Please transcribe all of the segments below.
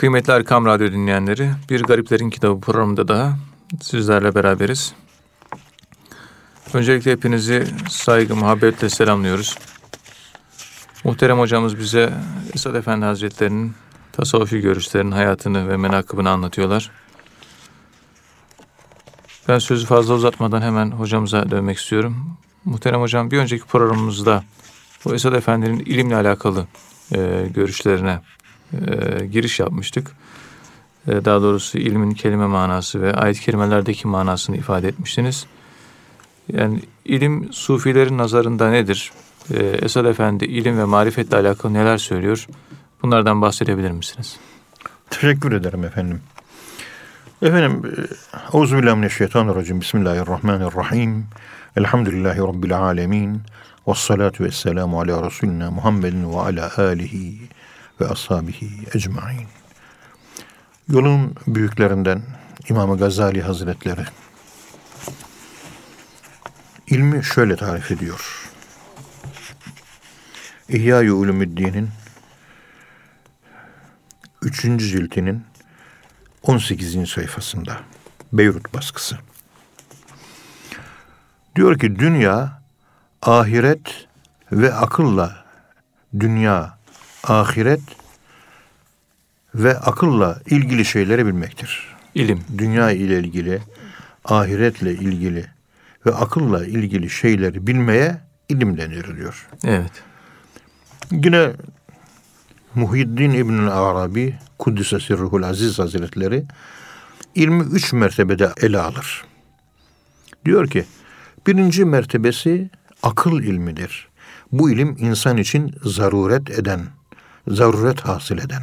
Kıymetli Erkam Radyo dinleyenleri, Bir Gariplerin Kitabı programında daha sizlerle beraberiz. Öncelikle hepinizi saygı, muhabbetle selamlıyoruz. Muhterem hocamız bize Esad Efendi Hazretleri'nin tasavvufi görüşlerinin hayatını ve menakıbını anlatıyorlar. Ben sözü fazla uzatmadan hemen hocamıza dönmek istiyorum. Muhterem hocam bir önceki programımızda bu Esad Efendi'nin ilimle alakalı e, görüşlerine e, giriş yapmıştık. E, daha doğrusu ilmin kelime manası ve ayet kelimelerdeki manasını ifade etmiştiniz. Yani ilim sufilerin nazarında nedir? E, Esad Efendi ilim ve marifetle alakalı neler söylüyor? Bunlardan bahsedebilir misiniz? Teşekkür ederim efendim. Efendim, Euzubillahimineşşeytanirracim. Bismillahirrahmanirrahim. Elhamdülillahi Rabbil alemin. Ve salatu ve selamu ala Resulina Muhammedin ve ala alihi ve ashabihi ecmain. Yolun büyüklerinden İmam Gazali Hazretleri ilmi şöyle tarif ediyor. İhya-i Ulumuddin'in 3. ciltinin 18. sayfasında Beyrut baskısı. Diyor ki dünya ahiret ve akılla dünya ahiret ve akılla ilgili şeyleri bilmektir. İlim. Dünya ile ilgili, ahiretle ilgili ve akılla ilgili şeyleri bilmeye ilim denir diyor. Evet. Yine Muhyiddin İbnül Arabi Kuddise Sirruhul Aziz Hazretleri ilmi üç mertebede ele alır. Diyor ki birinci mertebesi akıl ilmidir. Bu ilim insan için zaruret eden, zaruret hasıl eden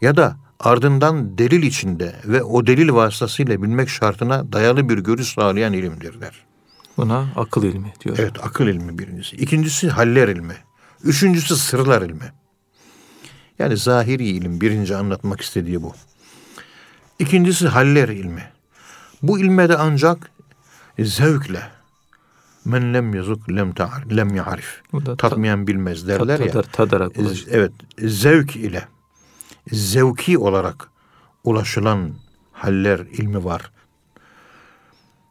ya da ardından delil içinde ve o delil vasıtasıyla bilmek şartına dayalı bir görüş sağlayan ilimdir der. Buna akıl ilmi diyor. Evet akıl ilmi birincisi. İkincisi haller ilmi. Üçüncüsü sırlar ilmi. Yani zahiri ilim birinci anlatmak istediği bu. İkincisi haller ilmi. Bu ilme de ancak zevkle men lem yazuk lem ta'ar lem ya'rif. Tatmayan bilmez derler ya. Ulaşır. Evet zevk ile zevki olarak ulaşılan haller ilmi var.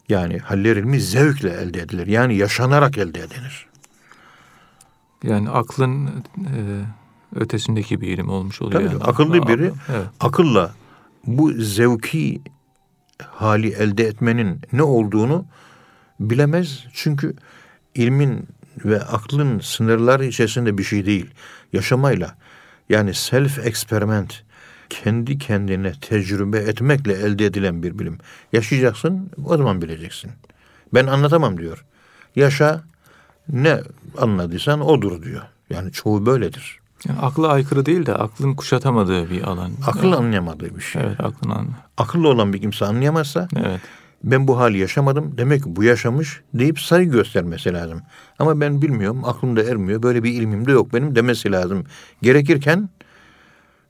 Yani haller ilmi zevkle elde edilir. Yani yaşanarak elde edilir. Yani aklın e, ötesindeki bir ilim olmuş oluyor. Tabii, yani. akıllı biri evet. akılla bu zevki hali elde etmenin ne olduğunu bilemez. Çünkü ilmin ve aklın sınırları içerisinde bir şey değil. Yaşamayla yani self experiment kendi kendine tecrübe etmekle elde edilen bir bilim. Yaşayacaksın o zaman bileceksin. Ben anlatamam diyor. Yaşa ne anladıysan odur diyor. Yani çoğu böyledir. Yani akla aykırı değil de aklın kuşatamadığı bir alan. Akıl yani, anlayamadığı bir şey. Evet aklın anlamıyor. Akıllı olan bir kimse anlayamazsa Evet. Ben bu hali yaşamadım demek ki bu yaşamış deyip saygı göstermesi lazım. Ama ben bilmiyorum aklımda ermiyor böyle bir ilmim de yok benim demesi lazım. Gerekirken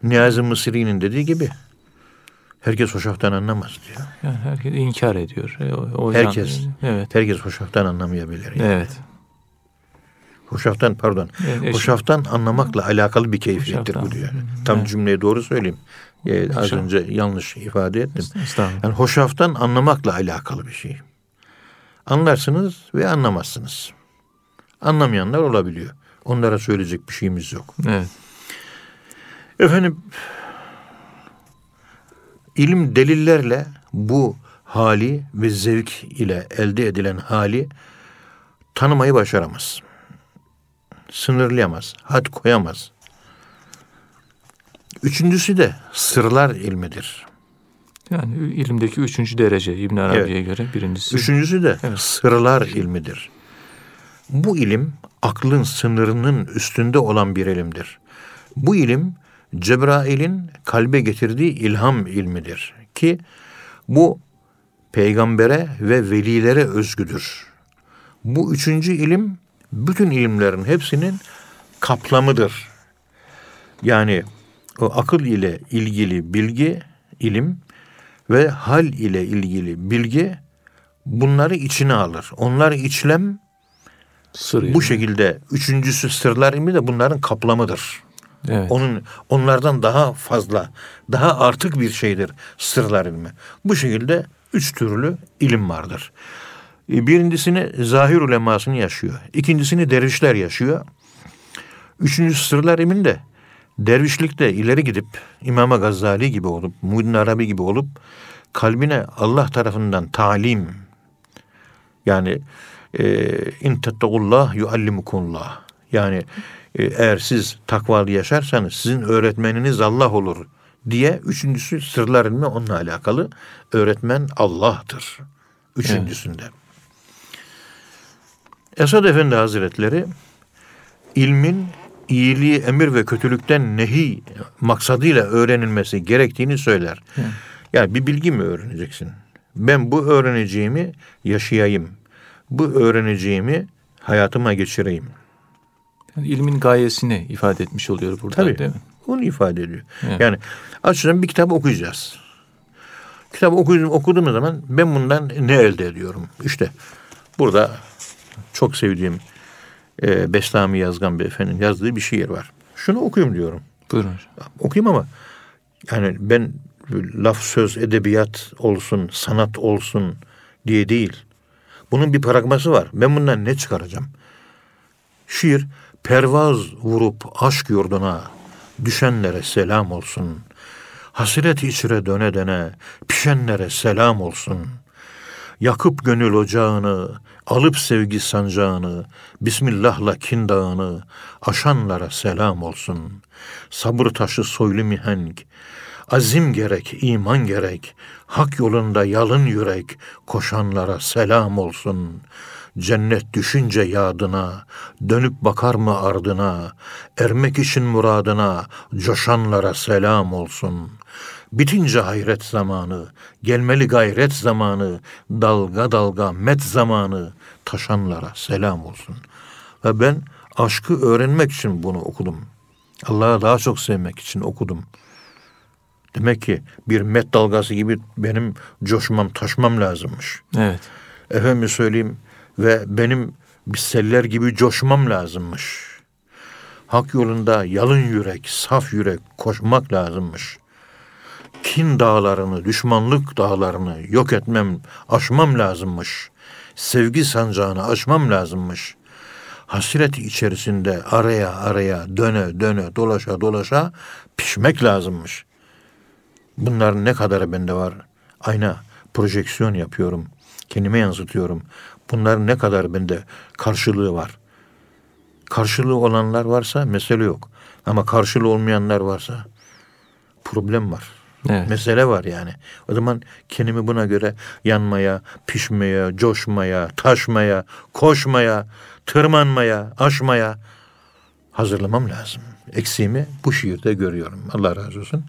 Niyazi Mısri'nin dediği gibi herkes hoşaftan anlamaz diyor. Yani herkes inkar ediyor. E, O, Herkes. Evet. Herkes hoşaftan anlamayabilir. Yani. Evet. Hoşaftan pardon. Evet, eşit. Hoşaftan anlamakla alakalı bir keyfiyettir bu diyor. Tam Evet. cümleyi doğru söyleyeyim. Ee, az Hoşaf. önce yanlış ifade ettim. Yani hoşaftan anlamakla alakalı bir şey. Anlarsınız ve anlamazsınız. Anlamayanlar olabiliyor. Onlara söyleyecek bir şeyimiz yok. Evet. Efendim ilim delillerle bu hali ve zevk ile elde edilen hali tanımayı başaramaz. Sınırlayamaz, had koyamaz. Üçüncüsü de sırlar ilmidir. Yani ilimdeki üçüncü derece İbn Arabi'ye göre birincisi. Üçüncüsü de Evet. sırlar ilmidir. Bu ilim aklın sınırının üstünde olan bir ilimdir. Bu ilim Cebrail'in kalbe getirdiği ilham ilmidir ki bu peygambere ve velilere özgüdür. Bu üçüncü ilim bütün ilimlerin hepsinin kaplamıdır. Yani o akıl ile ilgili bilgi, ilim ve hal ile ilgili bilgi bunları içine alır. Onlar içlem Sır bu ilmi. şekilde üçüncüsü sırlar ilmi de bunların kaplamıdır. Evet. Onun onlardan daha fazla, daha artık bir şeydir sırlar ilmi. Bu şekilde üç türlü ilim vardır. E, Birincisini zahir ulemasını yaşıyor. İkincisini dervişler yaşıyor. Üçüncüsü sırlar ilminde dervişlikte ileri gidip İmam Gazali gibi olup, Muhyiddin Arabi gibi olup kalbine Allah tarafından talim yani e, in tettegullah yuallimukullah. Yani e, eğer siz takvalı yaşarsanız sizin öğretmeniniz Allah olur diye üçüncüsü sırlar ilmi onunla alakalı. Öğretmen Allah'tır. Üçüncüsünde. Esad Efendi Hazretleri ilmin iyiliği emir ve kötülükten nehi maksadıyla öğrenilmesi gerektiğini söyler. Yani bir bilgi mi öğreneceksin? Ben bu öğreneceğimi yaşayayım. Bu öğreneceğimi hayatıma geçireyim. Yani ilmin gayesini ifade etmiş oluyor burada Tabii. değil mi? Onu ifade ediyor. Evet. Yani açıdan bir kitap okuyacağız. Kitabı okuyduğum, okuduğum zaman ben bundan ne elde ediyorum? İşte burada çok sevdiğim e, Bestami Yazgan Beyefendinin yazdığı bir şiir var. Şunu okuyayım diyorum. Buyurun. Okuyayım ama yani ben laf söz edebiyat olsun, sanat olsun diye değil. Bunun bir pragması var. Ben bundan ne çıkaracağım? Şiir pervaz vurup aşk yurduna düşenlere selam olsun. Hasret içire döne döne pişenlere selam olsun. Yakıp gönül ocağını, alıp sevgi sancağını, Bismillah'la kin dağını, aşanlara selam olsun. Sabır taşı soylu mihenk, azim gerek, iman gerek, hak yolunda yalın yürek, koşanlara selam olsun. Cennet düşünce yadına, dönüp bakar mı ardına, ermek için muradına, coşanlara selam olsun. Bitince hayret zamanı, gelmeli gayret zamanı, dalga dalga met zamanı, taşanlara selam olsun. Ve ben aşkı öğrenmek için bunu okudum. Allah'ı daha çok sevmek için okudum. Demek ki bir met dalgası gibi benim coşmam, taşmam lazımmış. Evet. Efendim söyleyeyim ve benim bir seller gibi coşmam lazımmış. Hak yolunda yalın yürek, saf yürek koşmak lazımmış. Kin dağlarını, düşmanlık dağlarını yok etmem, aşmam lazımmış. Sevgi sancağını aşmam lazımmış. Hasret içerisinde araya araya döne döne dolaşa dolaşa pişmek lazımmış. Bunların ne kadarı bende var? Ayna, projeksiyon yapıyorum. Kendime yansıtıyorum. Bunların ne kadar bende karşılığı var? Karşılığı olanlar varsa mesele yok. Ama karşılığı olmayanlar varsa problem var. Evet. Mesele var yani. O zaman kendimi buna göre yanmaya, pişmeye, coşmaya, taşmaya, koşmaya, tırmanmaya, aşmaya hazırlamam lazım. Eksiğimi bu şiirde görüyorum. Allah razı olsun.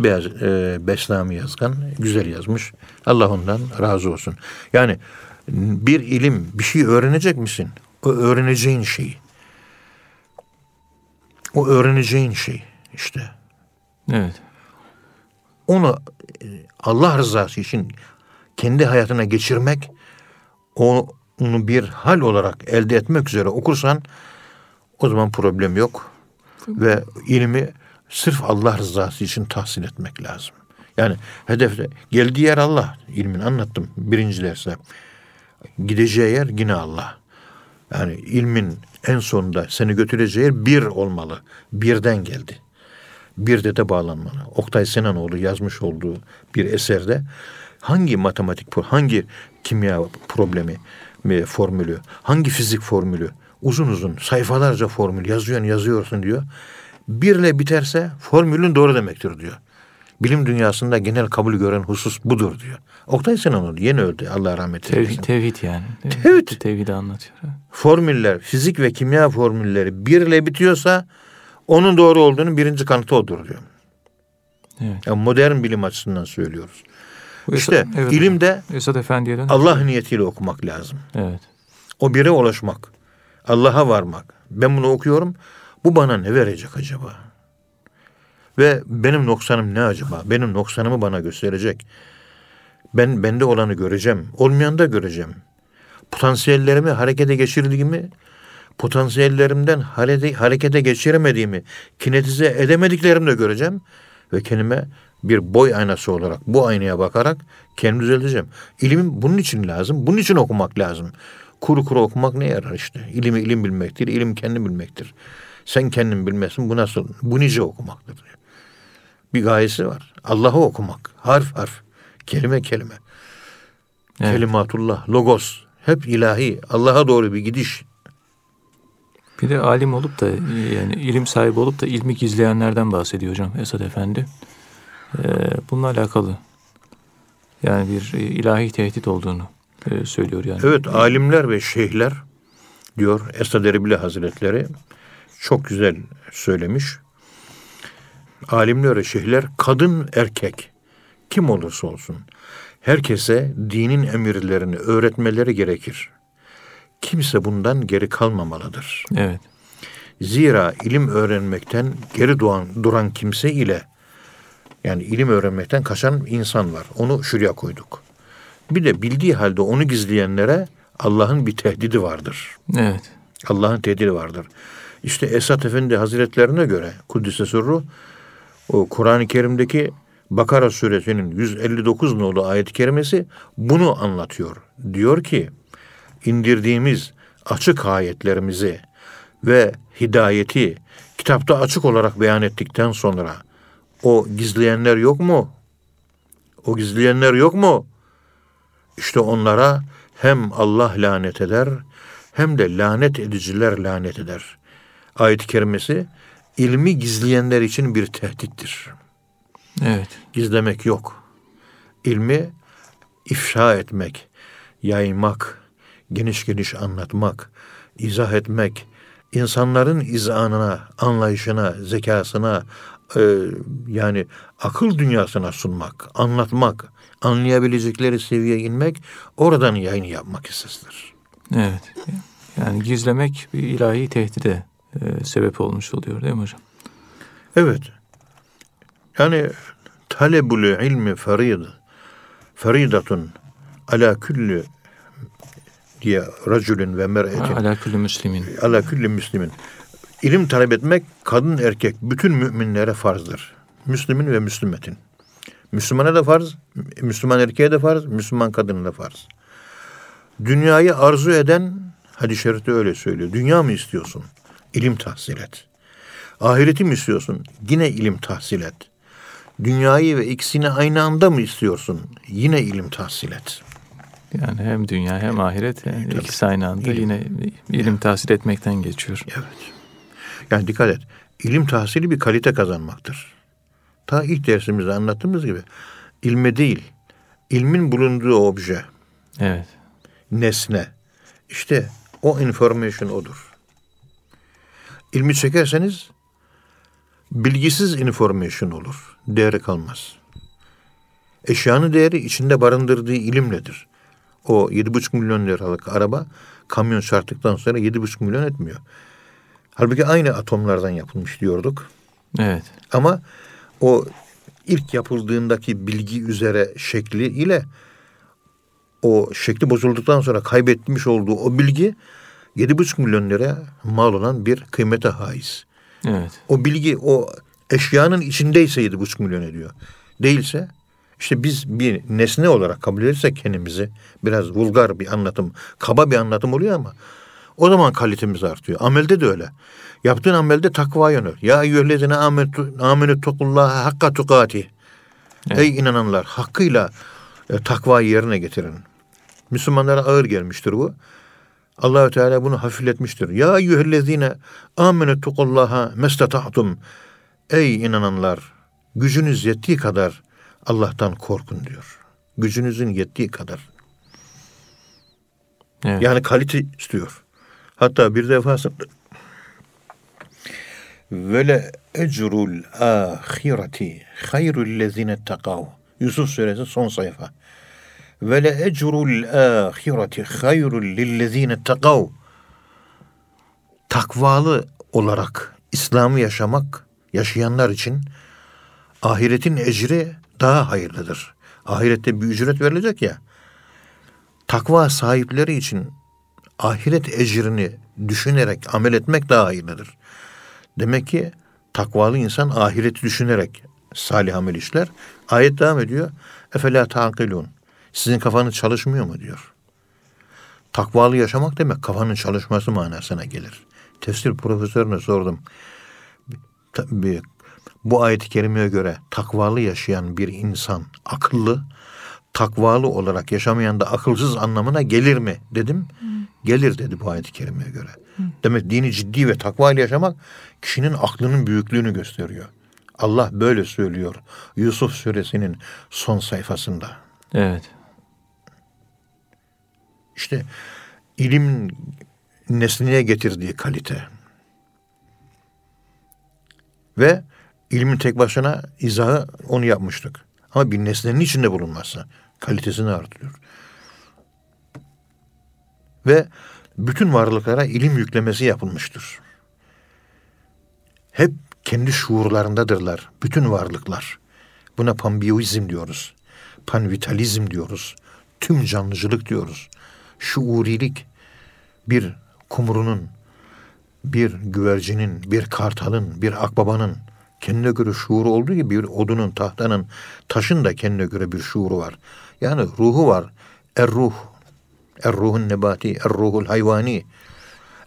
Beyaz e, Beslami yazgan güzel yazmış. Allah ondan razı olsun. Yani bir ilim, bir şey öğrenecek misin? O öğreneceğin şey. O öğreneceğin şey işte. Evet. Onu e, Allah rızası için kendi hayatına geçirmek, onu bir hal olarak elde etmek üzere okursan o zaman problem yok. Ve ilmi sırf Allah rızası için tahsil etmek lazım. Yani hedefte geldiği yer Allah. İlmini anlattım birinci derste. Gideceği yer yine Allah. Yani ilmin en sonunda seni götüreceği yer bir olmalı. Birden geldi. Bir de de bağlanmalı. Oktay Sinanoğlu yazmış olduğu bir eserde hangi matematik, hangi kimya problemi, mi, formülü, hangi fizik formülü uzun uzun sayfalarca formül yazıyorsun yazıyorsun diyor. Birle biterse formülün doğru demektir diyor. Bilim dünyasında genel kabul gören husus budur diyor. Oktay Sinanoğlu yeni öldü Allah rahmet eylesin. Tevhid, tevhid yani. Tevhid. Tevhidi anlatıyor. Formüller, fizik ve kimya formülleri birle bitiyorsa onun doğru olduğunu birinci kanıtı odur diyor. Evet. Yani modern bilim açısından söylüyoruz. Bu İşte Esad- evet, ilimde Esad Efendi'ye dön. Allah niyetiyle okumak lazım. Evet. O bire ulaşmak. Allah'a varmak. Ben bunu okuyorum. Bu bana ne verecek acaba? Ve benim noksanım ne acaba? Benim noksanımı bana gösterecek. Ben bende olanı göreceğim. Olmayanı da göreceğim. Potansiyellerimi harekete geçirdiğimi potansiyellerimden harekete geçiremediğimi, kinetize edemediklerimi de göreceğim ve kendime bir boy aynası olarak bu aynaya bakarak kendimi düzelteceğim. İlim bunun için lazım. Bunun için okumak lazım. Kuru kuru okumak ne yarar işte? İlimi ilim bilmektir. ilim kendi bilmektir. Sen kendin bilmesin bu nasıl? Bu nice okumaktır. Bir gayesi var. Allah'ı okumak. Harf harf. Kelime kelime. Evet. Kelimatullah, logos. Hep ilahi. Allah'a doğru bir gidiş. Bir de alim olup da yani ilim sahibi olup da ilmi gizleyenlerden bahsediyor hocam Esad Efendi. Ee, bununla alakalı yani bir e, ilahi tehdit olduğunu e, söylüyor yani. Evet alimler ve şeyhler diyor Esad Erbil Hazretleri çok güzel söylemiş. Alimler ve şeyhler kadın erkek kim olursa olsun herkese dinin emirlerini öğretmeleri gerekir. Kimse bundan geri kalmamalıdır. Evet. Zira ilim öğrenmekten geri doğan, duran kimse ile yani ilim öğrenmekten kaçan insan var. Onu şuraya koyduk. Bir de bildiği halde onu gizleyenlere Allah'ın bir tehdidi vardır. Evet. Allah'ın tehdidi vardır. İşte Esat Efendi Hazretlerine göre Kuddise Sırru o Kur'an-ı Kerim'deki Bakara suresinin 159 nolu ayet-i kerimesi bunu anlatıyor. Diyor ki indirdiğimiz açık ayetlerimizi ve hidayeti kitapta açık olarak beyan ettikten sonra o gizleyenler yok mu? O gizleyenler yok mu? İşte onlara hem Allah lanet eder hem de lanet ediciler lanet eder. Ayet-i kerimesi ilmi gizleyenler için bir tehdittir. Evet. Gizlemek yok. İlmi ifşa etmek, yaymak, geniş geniş anlatmak, izah etmek, insanların izanına, anlayışına, zekasına, e, yani akıl dünyasına sunmak, anlatmak, anlayabilecekleri seviyeye inmek, oradan yayın yapmak esastır. Evet. Yani gizlemek bir ilahi tehdide e, sebep olmuş oluyor değil mi hocam? Evet. Yani talebul ilmi ferid. Feridatun ala külli diye racülün ve mer'etin Ala külli müslimin. ala külli müslimin. İlim talep etmek kadın erkek bütün müminlere farzdır. Müslümin ve Müslümetin. Müslümana da farz, Müslüman erkeğe de farz, Müslüman kadına da farz. Dünyayı arzu eden hadis-i şerifte öyle söylüyor. Dünya mı istiyorsun? İlim tahsil et. Ahireti mi istiyorsun? Yine ilim tahsil et. Dünyayı ve ikisini aynı anda mı istiyorsun? Yine ilim tahsil et. Yani hem dünya hem ahiret yani ikisi aynı anda İlim. yine ilim tahsil etmekten geçiyor. Evet. Yani dikkat et. İlim tahsili bir kalite kazanmaktır. Ta ilk dersimizde anlattığımız gibi ilme değil, ilmin bulunduğu obje, Evet. nesne. İşte o information odur. İlmi çekerseniz bilgisiz information olur. Değeri kalmaz. Eşyanın değeri içinde barındırdığı ilimledir. O 7,5 milyon liralık araba kamyon çarptıktan sonra 7,5 milyon etmiyor. Halbuki aynı atomlardan yapılmış diyorduk. Evet. Ama o ilk yapıldığındaki bilgi üzere şekli ile o şekli bozulduktan sonra kaybetmiş olduğu o bilgi 7,5 milyon lira mal olan bir kıymete haiz. Evet. O bilgi o eşyanın içindeyse 7,5 milyon ediyor. Değilse işte biz bir nesne olarak kabul edersek kendimizi biraz vulgar bir anlatım, kaba bir anlatım oluyor ama o zaman kalitemiz artıyor. Amelde de öyle. Yaptığın amelde takva yönel. Ya eyyühellezine amenü tukullaha hakka tukati. Evet. Ey inananlar hakkıyla e, takvayı yerine getirin. Müslümanlara ağır gelmiştir bu. Allahü Teala bunu hafifletmiştir. Ya eyyühellezine amenü tukullaha mestata'tum. Ey inananlar gücünüz yettiği kadar Allah'tan korkun diyor. Gücünüzün yettiği kadar. Evet. Yani kalite istiyor. Hatta bir defasında Vele ecrul ahireti hayrul lezine takav. Yusuf suresi son sayfa. Vele ecrul ahireti hayrul lillezine takav. Takvalı olarak İslam'ı yaşamak, yaşayanlar için ahiretin ecri daha hayırlıdır. Ahirette bir ücret verilecek ya. Takva sahipleri için ahiret ecrini düşünerek amel etmek daha hayırlıdır. Demek ki takvalı insan ahireti düşünerek salih amel işler. Ayet devam ediyor. Efela taqilun. Sizin kafanız çalışmıyor mu diyor. Takvalı yaşamak demek kafanın çalışması manasına gelir. Tefsir profesörüne sordum. Bir, bu ayet-i kerimeye göre takvalı yaşayan bir insan akıllı, takvalı olarak yaşamayan da akılsız anlamına gelir mi dedim. Gelir dedi bu ayet-i kerimeye göre. Demek dini ciddi ve takva ile yaşamak kişinin aklının büyüklüğünü gösteriyor. Allah böyle söylüyor Yusuf suresinin son sayfasında. Evet. İşte ilim nesneye getirdiği kalite. Ve ilmin tek başına izahı onu yapmıştık. Ama bir nesnenin içinde bulunması kalitesini artırıyor. Ve bütün varlıklara ilim yüklemesi yapılmıştır. Hep kendi şuurlarındadırlar bütün varlıklar. Buna panbiyizm diyoruz. Panvitalizm diyoruz. Tüm canlıcılık diyoruz. Şuurilik bir kumrunun, bir güvercinin, bir kartalın, bir akbabanın kendine göre şuuru olduğu gibi bir odunun, tahtanın, taşın da kendine göre bir şuuru var. Yani ruhu var. Er-ruh, er-ruhun nebati, er-ruhul hayvani,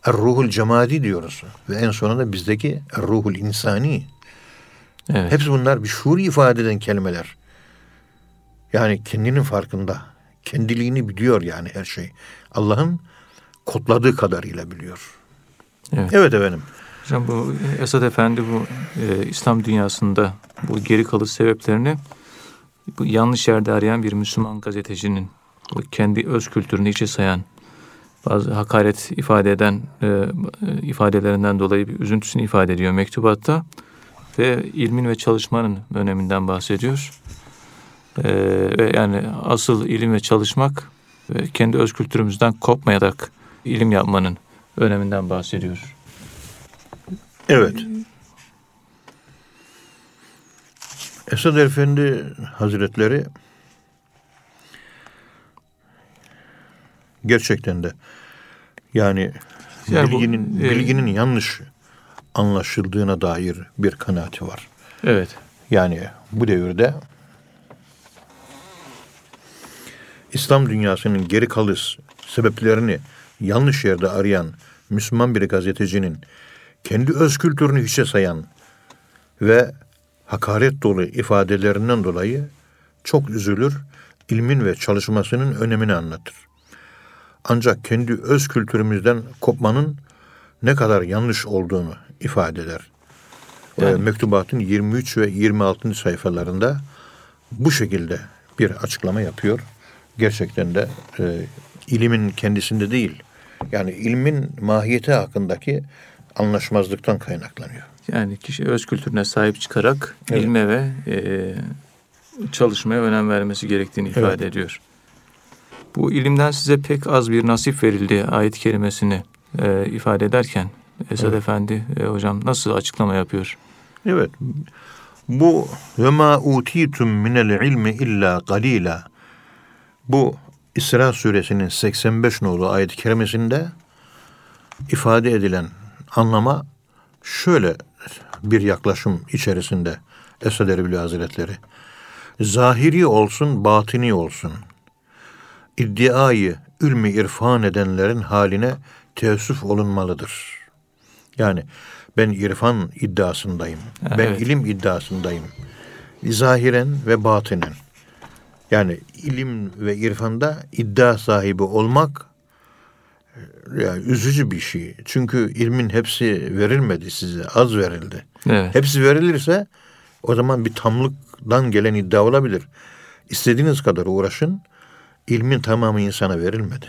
er-ruhul cemadi diyoruz. Ve en sonunda bizdeki er-ruhul insani. Evet. Hepsi bunlar bir şuur ifade eden kelimeler. Yani kendinin farkında. Kendiliğini biliyor yani her şey. Allah'ın kodladığı kadarıyla biliyor. Evet. Evet efendim. Hocam bu Esad Efendi bu e, İslam dünyasında bu geri kalış sebeplerini bu yanlış yerde arayan bir Müslüman gazetecinin bu kendi öz kültürünü içe sayan bazı hakaret ifade eden e, e, ifadelerinden dolayı bir üzüntüsünü ifade ediyor mektubatta ve ilmin ve çalışmanın öneminden bahsediyor. E, ve yani asıl ilim ve çalışmak ve kendi öz kültürümüzden kopmayarak ilim yapmanın öneminden bahsediyor. Evet. Esad Efendi Hazretleri gerçekten de yani, Yani bu, bilginin e, bilginin yanlış anlaşıldığına dair bir kanaati var. Evet. Yani bu devirde İslam dünyasının geri kalış sebeplerini yanlış yerde arayan Müslüman bir gazetecinin kendi öz kültürünü hiçe sayan ve hakaret dolu ifadelerinden dolayı çok üzülür, ilmin ve çalışmasının önemini anlatır. Ancak kendi öz kültürümüzden kopmanın ne kadar yanlış olduğunu ifade eder. Yani- Yani. Mektubatın 23 ve 26. sayfalarında bu şekilde bir açıklama yapıyor. Gerçekten de e, ilimin kendisinde değil, yani ilmin mahiyeti hakkındaki anlaşmazlıktan kaynaklanıyor. Yani kişi öz kültürüne sahip çıkarak Evet. ilme ve e, çalışmaya önem vermesi gerektiğini ifade Evet. ediyor. Bu ilimden size pek az bir nasip verildi ayet kelimesini e, ifade ederken Esad Evet. Efendi e, hocam nasıl açıklama yapıyor? Evet. Bu ve ma utitum minel ilmi illa galila. Bu İsra suresinin 85 nolu ayet-i kerimesinde ifade edilen anlama şöyle bir yaklaşım içerisinde Esad Erbil Hazretleri. Zahiri olsun, batini olsun. İddiayı ülmi irfan edenlerin haline teessüf olunmalıdır. Yani ben irfan iddiasındayım. Ha, ben evet. ilim iddiasındayım. Zahiren ve batinen. Yani ilim ve irfanda iddia sahibi olmak yani üzücü bir şey. Çünkü ilmin hepsi verilmedi size. Az verildi. Evet. Hepsi verilirse o zaman bir tamlıktan gelen iddia olabilir. İstediğiniz kadar uğraşın. ilmin tamamı insana verilmedi.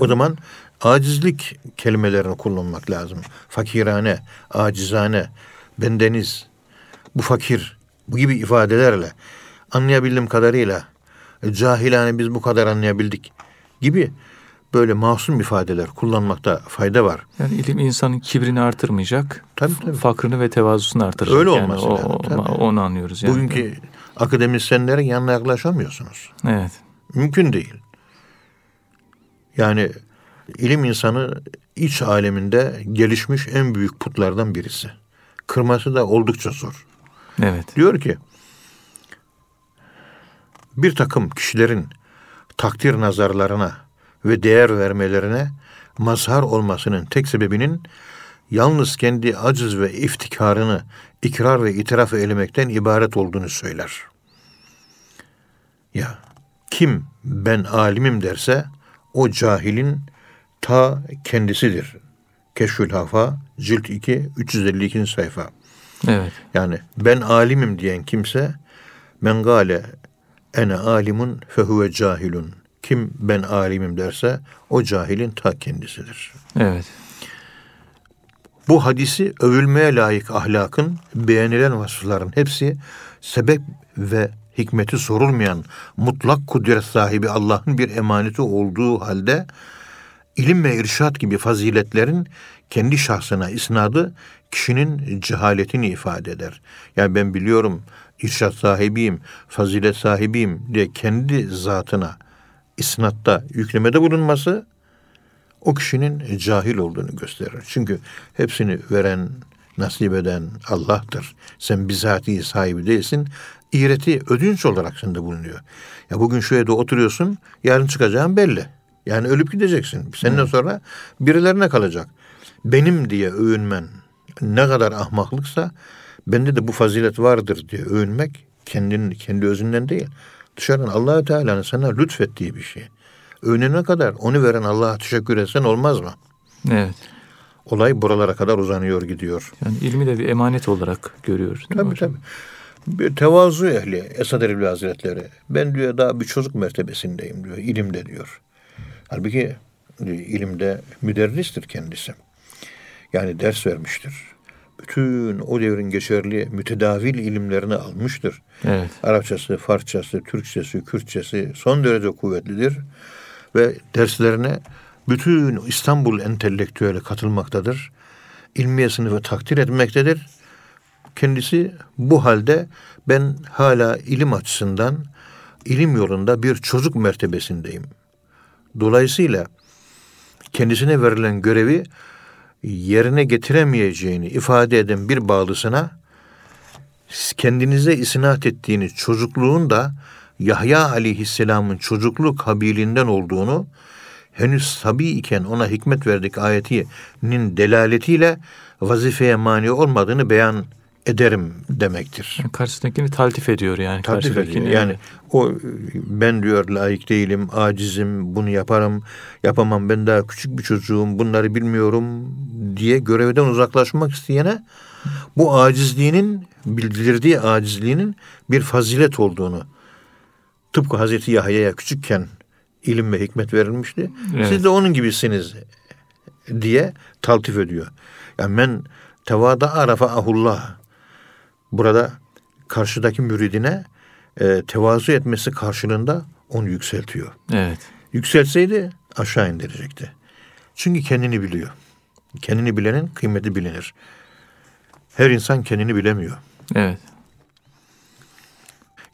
O zaman acizlik kelimelerini kullanmak lazım. Fakirane, acizane, bendeniz, bu fakir, bu gibi ifadelerle anlayabildiğim kadarıyla cahilane biz bu kadar anlayabildik gibi böyle masum ifadeler kullanmakta fayda var. Yani ilim insanın kibrini artırmayacak, Tabii, tabii. fakrını ve tevazusunu artıracak. Öyle yani olması o, lazım, o- tabii. onu anlıyoruz. Yani. Bugünkü akademisyenlerin yanına yaklaşamıyorsunuz. Evet. Mümkün değil. Yani ilim insanı iç aleminde gelişmiş en büyük putlardan birisi. Kırması da oldukça zor. Evet. Diyor ki bir takım kişilerin takdir nazarlarına ve değer vermelerine mazhar olmasının tek sebebinin yalnız kendi aciz ve iftikarını ikrar ve itiraf eylemekten ibaret olduğunu söyler. Ya kim ben alimim derse o cahilin ta kendisidir. Keşfül Hafa cilt 2 352. sayfa. Evet. Yani ben alimim diyen kimse men gale ene alimun fehuve cahilun. Kim ben alimim derse o cahilin ta kendisidir. Evet. Bu hadisi övülmeye layık ahlakın beğenilen vasıfların hepsi sebep ve hikmeti sorulmayan mutlak kudret sahibi Allah'ın bir emaneti olduğu halde ilim ve irşat gibi faziletlerin kendi şahsına isnadı kişinin cehaletini ifade eder. Yani ben biliyorum irşat sahibiyim, fazilet sahibiyim diye kendi zatına isnatta yüklemede bulunması o kişinin cahil olduğunu gösterir. Çünkü hepsini veren, nasip eden Allah'tır. Sen bizatihi sahibi değilsin. İğreti ödünç olarak sende bulunuyor. Ya bugün şu evde oturuyorsun, yarın çıkacağın belli. Yani ölüp gideceksin. Senden sonra birilerine kalacak. Benim diye övünmen ne kadar ahmaklıksa bende de bu fazilet vardır diye övünmek kendinin kendi özünden değil. Dışarıdan Allahü Teala'nın sana lütfettiği bir şey. Övünene kadar onu veren Allah'a teşekkür etsen olmaz mı? Evet. Olay buralara kadar uzanıyor gidiyor. Yani ilmi de bir emanet olarak görüyoruz. Tabii hocam? tabii. Bir tevazu ehli Esad Erbil Hazretleri. Ben diyor daha bir çocuk mertebesindeyim diyor. ilimde diyor. Halbuki diyor, ilimde müderristir kendisi. Yani ders vermiştir. Bütün o devrin geçerli mütedavil ilimlerini almıştır. Evet. Arapçası, Farsçası, Türkçesi, Kürtçesi son derece kuvvetlidir. Ve derslerine bütün İstanbul entelektüeli katılmaktadır. İlmiye sınıfı takdir etmektedir. Kendisi bu halde ben hala ilim açısından ilim yolunda bir çocuk mertebesindeyim. Dolayısıyla kendisine verilen görevi yerine getiremeyeceğini ifade eden bir bağlısına kendinize isnat ettiğiniz çocukluğun da Yahya aleyhisselamın çocukluk kabilinden olduğunu henüz sabi iken ona hikmet verdik ayetinin delaletiyle vazifeye mani olmadığını beyan ederim demektir. Yani karşısındakini taltif ediyor yani. Takdir ediyor. Yani o ben diyor layık değilim, acizim, bunu yaparım, yapamam, ben daha küçük bir çocuğum, bunları bilmiyorum diye görevden uzaklaşmak isteyene bu acizliğinin, bildirdiği acizliğinin bir fazilet olduğunu tıpkı Hazreti Yahya'ya küçükken ilim ve hikmet verilmişti. Evet. Siz de onun gibisiniz diye taltif ediyor. Yani men tevada arafa ahullah. Burada karşıdaki müridine e, tevazu etmesi karşılığında onu yükseltiyor. Evet. Yükseltseydi aşağı indirecekti. Çünkü kendini biliyor. Kendini bilenin kıymeti bilinir. Her insan kendini bilemiyor. Evet.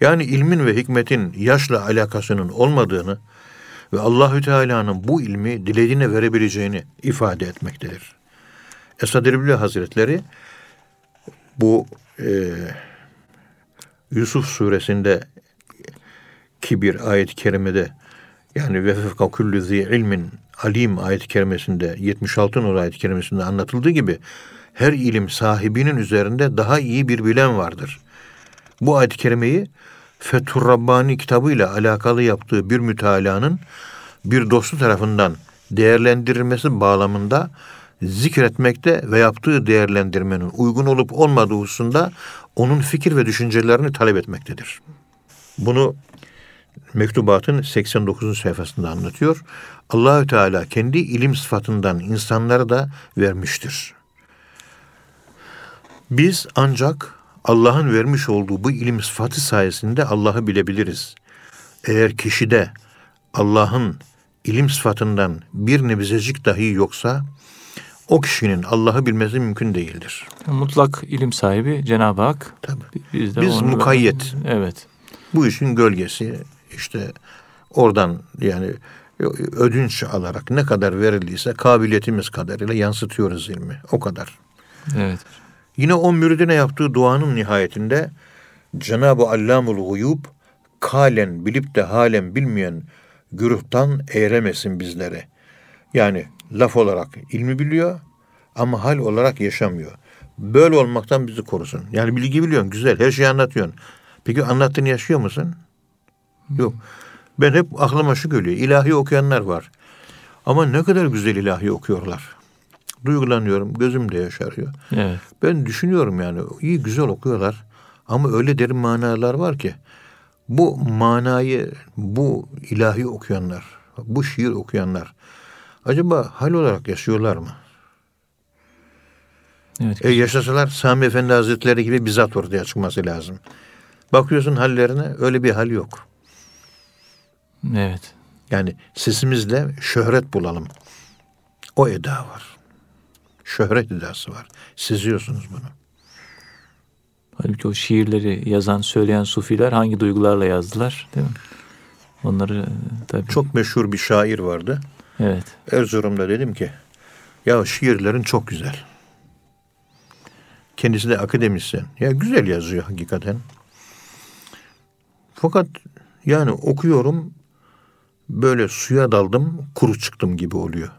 Yani ilmin ve hikmetin yaşla alakasının olmadığını ve Allahü Teala'nın bu ilmi dilediğine verebileceğini ifade etmektedir. Esad Erbil Hazretleri bu e, Yusuf suresinde ki bir ayet-i kerimede yani ve fevka kullu zi ilmin alim ayet-i kerimesinde 76 numara ayet-i kerimesinde anlatıldığı gibi her ilim sahibinin üzerinde daha iyi bir bilen vardır. Bu ayet-i kerimeyi Fethur Rabbani kitabıyla alakalı yaptığı bir mütalaanın bir dostu tarafından değerlendirilmesi bağlamında zikretmekte ve yaptığı değerlendirmenin uygun olup olmadığı hususunda onun fikir ve düşüncelerini talep etmektedir. Bunu mektubatın 89. sayfasında anlatıyor. Allahü Teala kendi ilim sıfatından insanlara da vermiştir. Biz ancak Allah'ın vermiş olduğu bu ilim sıfatı sayesinde Allah'ı bilebiliriz. Eğer kişide Allah'ın ilim sıfatından bir nebzecik dahi yoksa o kişinin Allah'ı bilmesi mümkün değildir. Mutlak ilim sahibi Cenab-ı Hak. Tabii. Biz de Biz mukayyet. Evet. Bu işin gölgesi işte oradan yani ödünç alarak ne kadar verildiyse kabiliyetimiz kadarıyla yansıtıyoruz ilmi. O kadar. Evet. Yine o müridine yaptığı duanın nihayetinde Cenab-ı Allamul Guyub kalen bilip de halen bilmeyen güruhtan eğremesin bizlere. Yani laf olarak ilmi biliyor ama hal olarak yaşamıyor. Böyle olmaktan bizi korusun. Yani bilgi biliyorsun güzel her şeyi anlatıyorsun. Peki anlattığını yaşıyor musun? Yok. Ben hep aklıma şu geliyor. İlahi okuyanlar var. Ama ne kadar güzel ilahi okuyorlar. Duygulanıyorum, gözüm de yaşarıyor. Evet. Ben düşünüyorum yani iyi güzel okuyorlar ama öyle derin manalar var ki bu manayı bu ilahi okuyanlar, bu şiir okuyanlar acaba hal olarak yaşıyorlar mı? Evet. E yaşasalar Sami Efendi Hazretleri gibi bir zat ortaya çıkması lazım. Bakıyorsun hallerine öyle bir hal yok. Evet. Yani sesimizle şöhret bulalım. O eda var. Şöhret edası var. Seziyorsunuz bunu. Halbuki o şiirleri yazan, söyleyen sufiler hangi duygularla yazdılar değil mi? Onları e, tabii. Çok meşhur bir şair vardı. Evet. Erzurum'da dedim ki ya şiirlerin çok güzel. Kendisi de akademisyen. Ya güzel yazıyor hakikaten. Fakat yani okuyorum böyle suya daldım kuru çıktım gibi oluyor.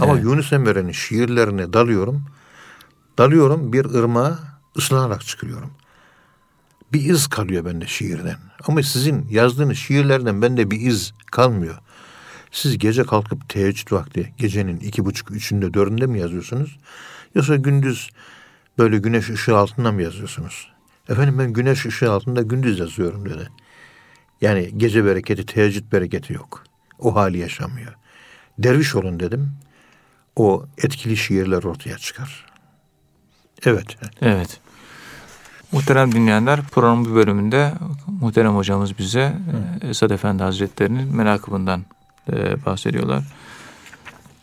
Ama Evet. Yunus Emre'nin şiirlerine dalıyorum. Dalıyorum bir ırmağa ıslanarak çıkıyorum. Bir iz kalıyor bende şiirden. Ama sizin yazdığınız şiirlerden bende bir iz kalmıyor. Siz gece kalkıp teheccüd vakti gecenin iki buçuk, üçünde, dördünde mi yazıyorsunuz? Yoksa gündüz böyle güneş ışığı altında mı yazıyorsunuz? Efendim ben güneş ışığı altında gündüz yazıyorum dedi. Yani gece bereketi, teheccüd bereketi yok. O hali yaşamıyor. Derviş olun dedim. O etkili şiirler ortaya çıkar. Evet. Evet. Muhterem dinleyenler programın bir bölümünde muhterem hocamız bize e, Esad Efendi Hazretleri'nin menakıbından e, bahsediyorlar.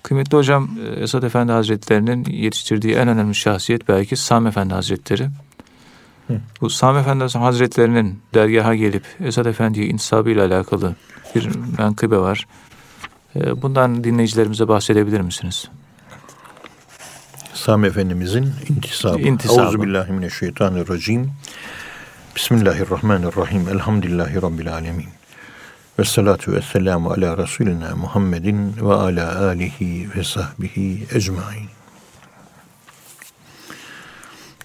Kıymetli hocam e, Esad Efendi Hazretleri'nin yetiştirdiği en önemli şahsiyet belki Sami Efendi Hazretleri. Bu Sami Efendi Hazretleri'nin dergaha gelip Esad Efendi'ye intisabı ile alakalı bir menkıbe var. E, Bundan dinleyicilerimize bahsedebilir misiniz? Sami Efendimizin intisabı. İntisabı. Euzubillahimineşşeytanirracim. Bismillahirrahmanirrahim. Elhamdülillahi Rabbil alemin. Ve salatu ve selamu ala Resulina Muhammedin ve ala alihi ve sahbihi ecmain.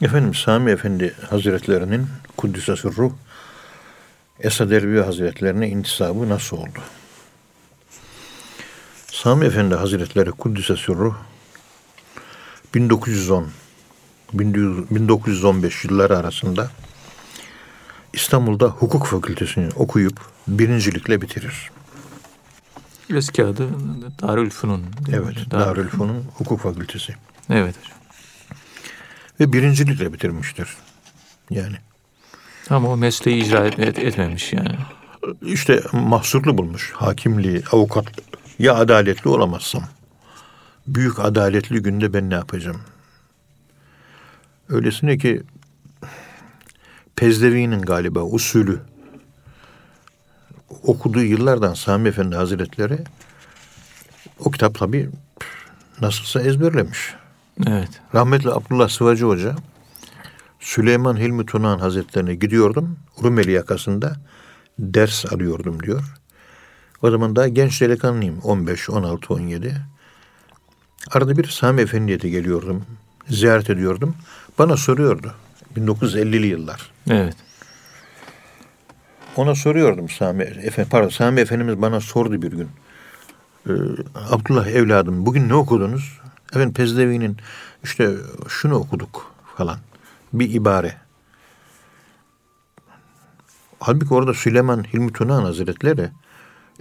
Efendim Sami Efendi Hazretlerinin Kuddisesi Ruh Esad Erbil Hazretlerine intisabı nasıl oldu? Sami Efendi Hazretleri Kuddisesi Ruh 1910 1915 yılları arasında İstanbul'da hukuk fakültesini okuyup birincilikle bitirir. Eski adı Darülfünun. Evet, Dar- Darülfünun hukuk fakültesi. Evet hocam. Ve birincilikle bitirmiştir. Yani Ama o mesleği icra et, et- etmemiş yani. işte mahsurlu bulmuş hakimliği, avukat ya adaletli olamazsam. Büyük adaletli günde ben ne yapacağım? Öylesine ki Pezdevi'nin galiba usulü okuduğu yıllardan Sami Efendi Hazretleri o kitap tabi nasılsa ezberlemiş. Evet. Rahmetli Abdullah Sıvacı Hoca Süleyman Hilmi Tunahan Hazretlerine gidiyordum. Rumeli yakasında ders alıyordum diyor. O zaman daha genç delikanlıyım. 15, 16, 17. Arada bir Sami Efendi'ye de geliyordum. Ziyaret ediyordum. Bana soruyordu. 1950'li yıllar. Evet. Ona soruyordum Sami Efendi, pardon Sami Efendimiz bana sordu bir gün. Ee, Abdullah evladım bugün ne okudunuz? Efendim Pezdevi'nin işte şunu okuduk falan. Bir ibare. Halbuki orada Süleyman Hilmi Tunahan Hazretleri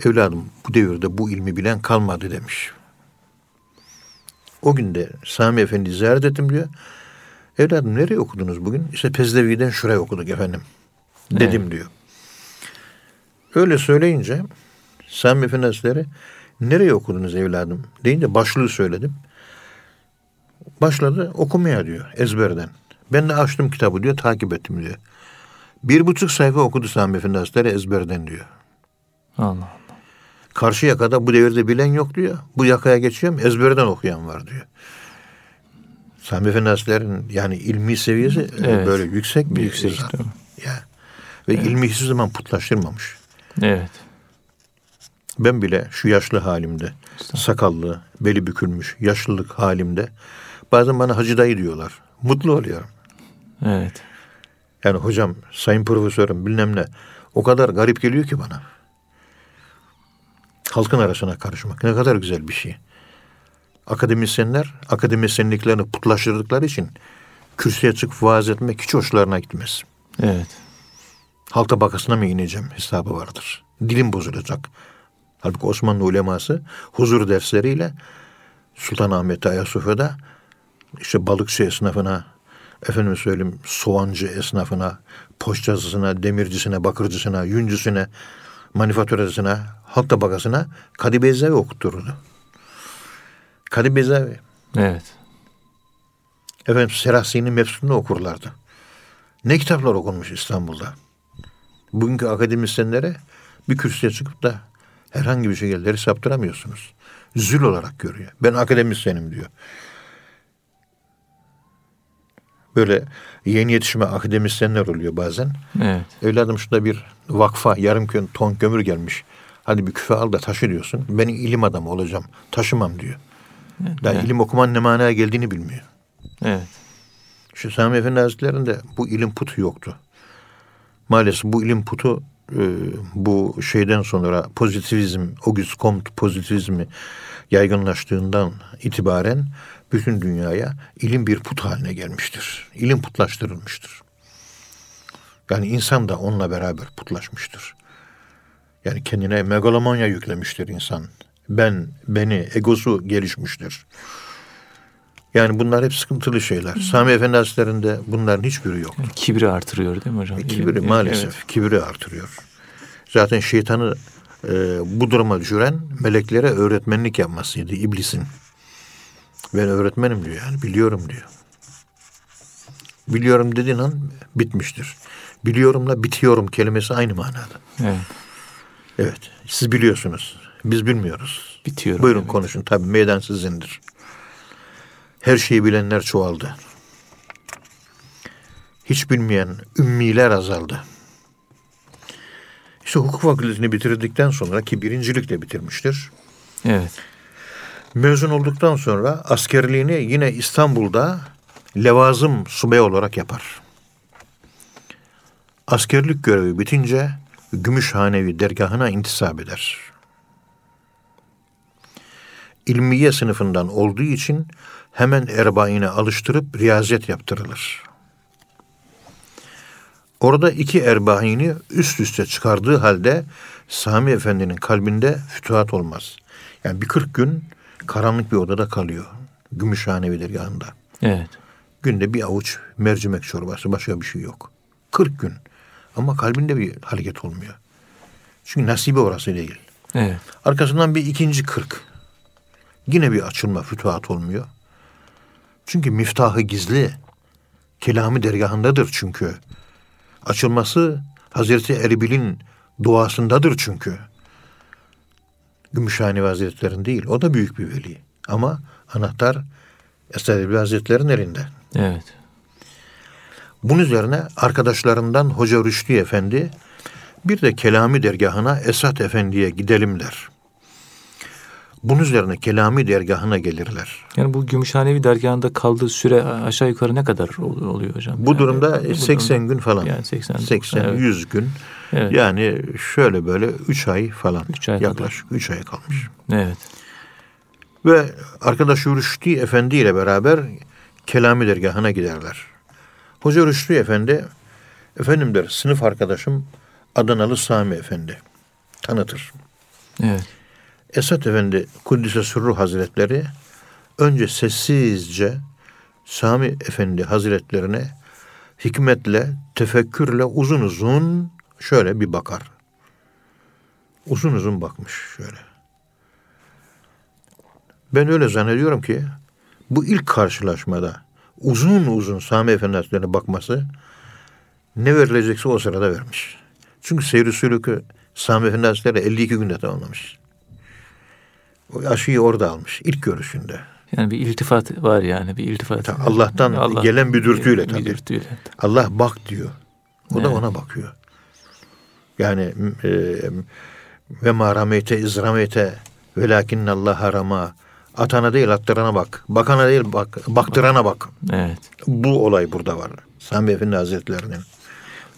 evladım bu devirde bu ilmi bilen kalmadı demiş. O gün de Sami Efendi ziyaret ettim diyor. Evladım nereye okudunuz bugün? İşte Pezdevi'den şuraya okuduk efendim. Dedim diyor. Öyle söyleyince Sami Hazretleri nereye okudunuz evladım deyince başlığı söyledim. Başladı okumaya diyor ezberden. Ben de açtım kitabı diyor takip ettim diyor. Bir buçuk sayfa okudu Sami Hazretleri ezberden diyor. Allah Allah. Karşı yakada bu devirde bilen yok diyor. Bu yakaya geçiyorum ezberden okuyan var diyor. Sami Hazretleri'nin yani ilmi seviyesi e, Evet. böyle yüksek bir Yüksek? Ya. Ve ilmi hiçbir zaman putlaştırmamış. Evet. Ben bile şu yaşlı halimde, sakallı, beli bükülmüş, yaşlılık halimde bazen bana hacı dayı diyorlar. Mutlu oluyorum. Evet. Yani hocam, sayın profesörüm bilmem ne. O kadar garip geliyor ki bana. Halkın arasına karışmak ne kadar güzel bir şey. Akademisyenler akademisyenliklerini putlaştırdıkları için kürsüye çıkıp vaaz etmek hiç hoşlarına gitmez. Evet. Halk tabakasına mı ineceğim hesabı vardır. Dilim bozulacak. Halbuki Osmanlı uleması huzur dersleriyle Sultanahmet'te Ayasofya'da işte balıkçı esnafına, efendim söyleyeyim soğancı esnafına, poştacısına, demircisine, bakırcısına, yüncüsüne, manifaturacısına, halk tabakasına Kadı Beyzavi okuttururdu. Kadı Beyzavi. Evet. Efendim Serahsi'nin Mefsun'u okurlardı. Ne kitaplar okunmuş İstanbul'da. Bugünkü akademisyenlere bir kürsüye çıkıp da herhangi bir şekilde saptıramıyorsunuz. Zül olarak görüyor. Ben akademisyenim diyor. Böyle yeni yetişme akademisyenler oluyor bazen. Evet. Evladım şurada bir vakfa yarım kö- ton kömür gelmiş. Hadi bir küfe al da taşı diyorsun. Ben ilim adamı olacağım. Taşımam diyor. Daha evet. ilim okuman ne manaya geldiğini bilmiyor. Evet. Şu Sami Efendi Hazretleri'nde bu ilim putu yoktu. Maalesef bu ilim putu e, bu şeyden sonra pozitivizm, Auguste Comte pozitivizmi yaygınlaştığından itibaren bütün dünyaya ilim bir put haline gelmiştir. İlim putlaştırılmıştır. Yani insan da onunla beraber putlaşmıştır. Yani kendine megalomanya yüklemiştir insan. Ben, beni, egosu gelişmiştir. Yani bunlar hep sıkıntılı şeyler. Sami Efendi Hazretleri'nde bunların hiçbiri yok. Yani kibri artırıyor değil mi hocam? E, Kibri İlim- maalesef Evet. kibri artırıyor. Zaten şeytanı e, bu duruma düşüren meleklere öğretmenlik yapmasıydı iblisin. Ben öğretmenim diyor yani biliyorum diyor. Biliyorum dediğin an bitmiştir. Biliyorumla bitiyorum kelimesi aynı manada. Evet. Evet siz biliyorsunuz. Biz bilmiyoruz. Bitiyorum. Buyurun evet. konuşun. Tabii meydan sizindir. Her şeyi bilenler çoğaldı. Hiç bilmeyen ümmiler azaldı. İşte hukuk fakültesini bitirdikten sonra ki birincilikle bitirmiştir. Evet. Mezun olduktan sonra askerliğini yine İstanbul'da levazım subay olarak yapar. Askerlik görevi bitince Gümüşhanevi dergahına intisap eder. İlmiye sınıfından olduğu için hemen erbaine alıştırıp riyazet yaptırılır. Orada iki erbaini üst üste çıkardığı halde Sami Efendi'nin kalbinde fütuhat olmaz. Yani bir 40 gün karanlık bir odada kalıyor. Gümüşhanevi dergahında. Evet. Günde bir avuç mercimek çorbası başka bir şey yok. 40 gün. Ama kalbinde bir hareket olmuyor. Çünkü nasibi orası değil. Evet. Arkasından bir ikinci kırk. Yine bir açılma, fütuhat olmuyor. Çünkü miftahı gizli. Kelamı dergahındadır çünkü. Açılması Hazreti Erbil'in duasındadır çünkü. Gümüşhane Hazretleri'nin değil. O da büyük bir veli. Ama anahtar Esad Erbil Hazretleri'nin elinde. Evet. Bunun üzerine arkadaşlarından Hoca Rüştü Efendi bir de Kelami dergahına Esat Efendi'ye gidelim der. Bunun üzerine Kelami dergahına gelirler. Yani bu Gümüşhanevi dergahında kaldığı süre aşağı yukarı ne kadar ol- oluyor hocam? Bu Yani durumda bu 80 durumda- gün falan. Yani 80. 80 evet. 100 gün. Evet. Yani şöyle böyle 3 ay falan. Üç ay kadar. yaklaşık 3 ay kalmış. Evet. Ve arkadaş Rüştü Efendi ile beraber Kelami dergahına giderler. Hoca Rüştü Efendi, efendim der sınıf arkadaşım Adanalı Sami Efendi tanıtır. Evet. Esat Efendi Kuddise Sürru Hazretleri önce sessizce Sami Efendi Hazretlerine hikmetle, tefekkürle uzun uzun şöyle bir bakar. Uzun uzun bakmış şöyle. Ben öyle zannediyorum ki bu ilk karşılaşmada uzun uzun Sami Efendi Hazretlerine bakması ne verilecekse o sırada vermiş. Çünkü seyri sülükü Sami Efendi Hazretleri 52 günde tamamlamış. Aşıyı orada almış ilk görüşünde. Yani bir iltifat var yani bir iltifat. Ta- Allah'tan gelen bir dürtüyle tabii. Bir dürtüyle. Allah bak diyor. O da Evet. ona bakıyor. Yani e, ve ma rameyte iz rameyte Allah harama. Atana değil attırana bak. Bakana değil bak, baktırana bak. Evet. Bu olay burada var. Sami Efendi Hazretlerinin.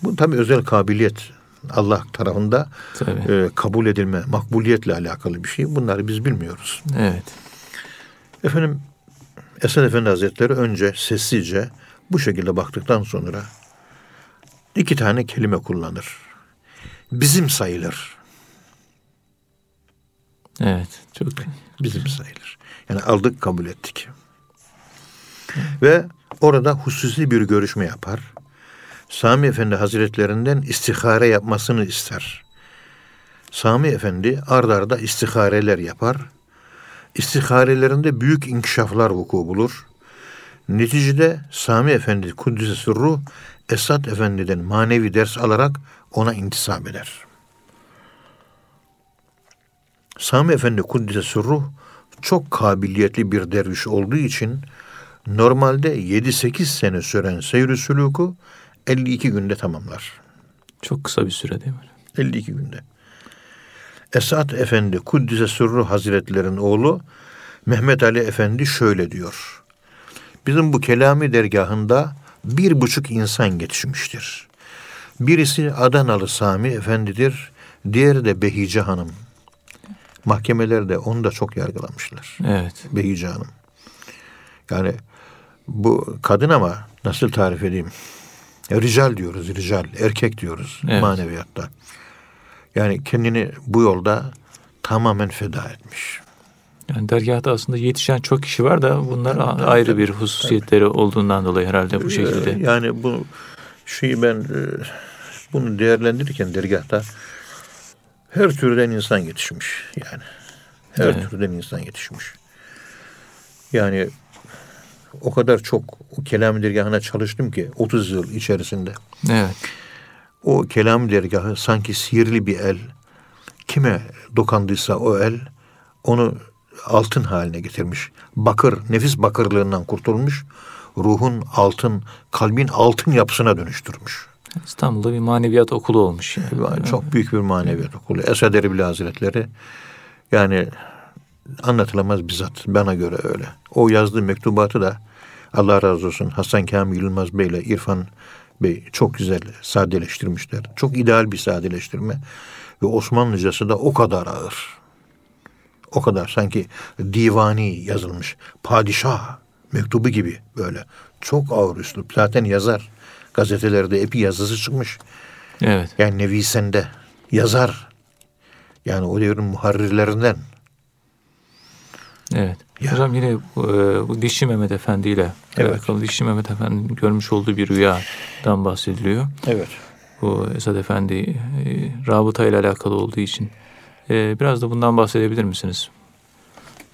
Bu tabii özel kabiliyet. Allah tarafında Tabii. e, kabul edilme, makbuliyetle alakalı bir şey. Bunları biz bilmiyoruz. Evet. Efendim Esad Efendi Hazretleri önce sessizce bu şekilde baktıktan sonra iki tane kelime kullanır. Bizim sayılır. Evet. Çok Bizim sayılır. Yani aldık kabul ettik. Ve orada hususi bir görüşme yapar. Sami Efendi Hazretlerinden istihare yapmasını ister. Sami Efendi ard arda istihareler yapar. İstiharelerinde büyük inkişaflar vuku bulur. Neticede Sami Efendi Kuddüs'e sırru Esad Efendi'den manevi ders alarak ona intisap eder. Sami Efendi Kuddüs'e sırru çok kabiliyetli bir derviş olduğu için normalde 7-8 sene süren seyr-i sülûku 52 günde tamamlar. çok kısa bir süre değil mi? 52 günde. Esat Efendi Kuddise Sürru Hazretlerin oğlu Mehmet Ali Efendi şöyle diyor. Bizim bu kelami dergahında bir buçuk insan yetişmiştir. Birisi Adanalı Sami Efendidir, diğeri de Behice Hanım. Mahkemelerde onu da çok yargılamışlar. Evet. Behice Hanım. Yani bu kadın ama nasıl tarif edeyim? Ya, rical diyoruz, rical. Erkek diyoruz Evet. maneviyatta. Yani kendini bu yolda tamamen feda etmiş. Yani dergahta aslında yetişen çok kişi var da bunlar a- ayrı bir hususiyetleri olduğundan dolayı herhalde bu şekilde. Ee, Yani bu şeyi ben e, bunu değerlendirirken dergahta her türden insan yetişmiş yani. Her Evet. türden insan yetişmiş. Yani o kadar çok o kelam dergahına çalıştım ki 30 yıl içerisinde. Evet. O kelam dergahı sanki sihirli bir el. Kime dokandıysa o el onu altın haline getirmiş. Bakır, nefis bakırlığından kurtulmuş. Ruhun altın, kalbin altın yapısına dönüştürmüş. İstanbul'da bir maneviyat okulu olmuş. Yani. Çok büyük bir maneviyat okulu. Esad Erbil Hazretleri yani anlatılamaz bizzat bana göre öyle. O yazdığı mektubatı da Allah razı olsun Hasan Kamil Yılmaz Bey ile İrfan Bey çok güzel sadeleştirmişler. Çok ideal bir sadeleştirme. Ve Osmanlıcası da o kadar ağır. O kadar sanki divani yazılmış. Padişah mektubu gibi böyle. Çok ağır üslup. Zaten yazar. Gazetelerde epi yazısı çıkmış. Evet. Yani Nevisen'de yazar. Yani o devrin muharrirlerinden. Evet. Ya. Hocam yine bu, e, bu Dişçi Mehmet Efendi ile Evet. alakalı Dişçi Mehmet Efendi'nin görmüş olduğu bir rüyadan bahsediliyor. Evet. Bu Esad Efendi e, rabıta ile alakalı olduğu için. E, biraz da bundan bahsedebilir misiniz?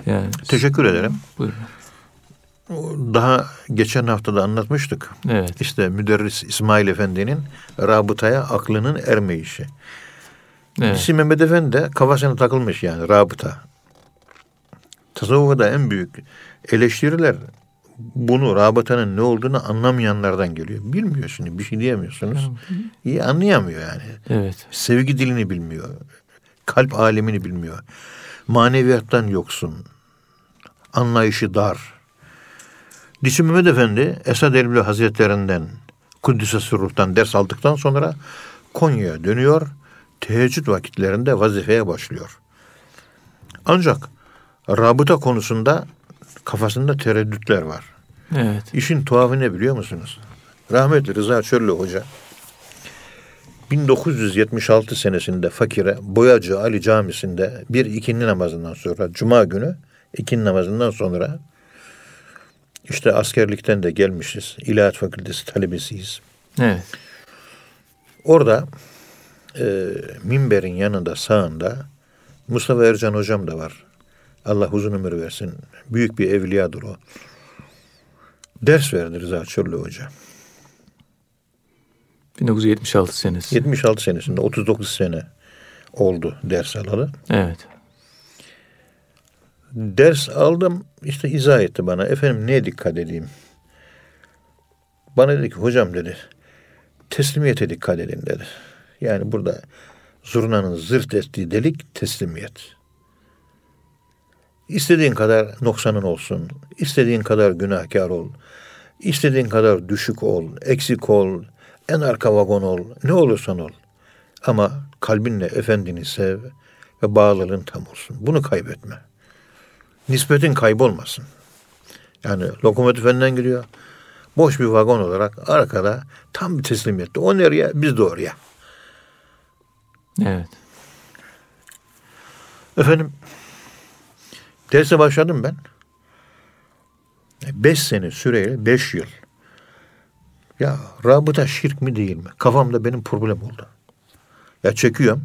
Yani Teşekkür ederim. buyurun. Daha geçen hafta da anlatmıştık. Evet. İşte müderris İsmail Efendi'nin rabıtaya aklının ermeyişi. Evet. İsim Mehmet Efendi de kafasına takılmış yani rabıta. Tasavvufa en büyük eleştiriler bunu rabıtanın ne olduğunu anlamayanlardan geliyor. Bilmiyor şimdi bir şey diyemiyorsunuz. İyi anlayamıyor yani. Evet. Sevgi dilini bilmiyor. Kalp alemini bilmiyor. Maneviyattan yoksun. Anlayışı dar. Dişi Mehmet Efendi Esad Erbil Hazretlerinden Kuddüs'e Sürruh'tan ders aldıktan sonra Konya'ya dönüyor. Teheccüd vakitlerinde vazifeye başlıyor. Ancak rabıta konusunda kafasında tereddütler var. Evet. İşin tuhafı ne biliyor musunuz? Rahmetli Rıza Çöllü Hoca 1976 senesinde fakire Boyacı Ali Camisi'nde bir ikindi namazından sonra Cuma günü ikindi namazından sonra işte askerlikten de gelmişiz. İlahiyat Fakültesi talebesiyiz. Evet. Orada e, minberin yanında sağında Mustafa Ercan hocam da var. Allah uzun ömür versin. Büyük bir evliyadır o. Ders verdi Rıza Çöllü Hoca. 1976 senesi. 76 senesinde 39 sene oldu ders alalı. Evet. Ders aldım işte izah etti bana. Efendim neye dikkat edeyim? Bana dedi ki hocam dedi teslimiyete dikkat edin dedi. Yani burada zurnanın zırt ettiği delik teslimiyet. İstediğin kadar noksanın olsun, istediğin kadar günahkar ol, istediğin kadar düşük ol, eksik ol, en arka vagon ol, ne olursan ol. Ama kalbinle efendini sev ve bağlılığın tam olsun. Bunu kaybetme. Nispetin kaybolmasın. Yani lokomotif önden gidiyor. Boş bir vagon olarak arkada tam bir teslimiyette. O nereye? Biz de oraya. Evet. Efendim derse başladım ben. Beş sene süreyle beş yıl. Ya rabıta şirk mi değil mi? Kafamda benim problem oldu. Ya çekiyorum.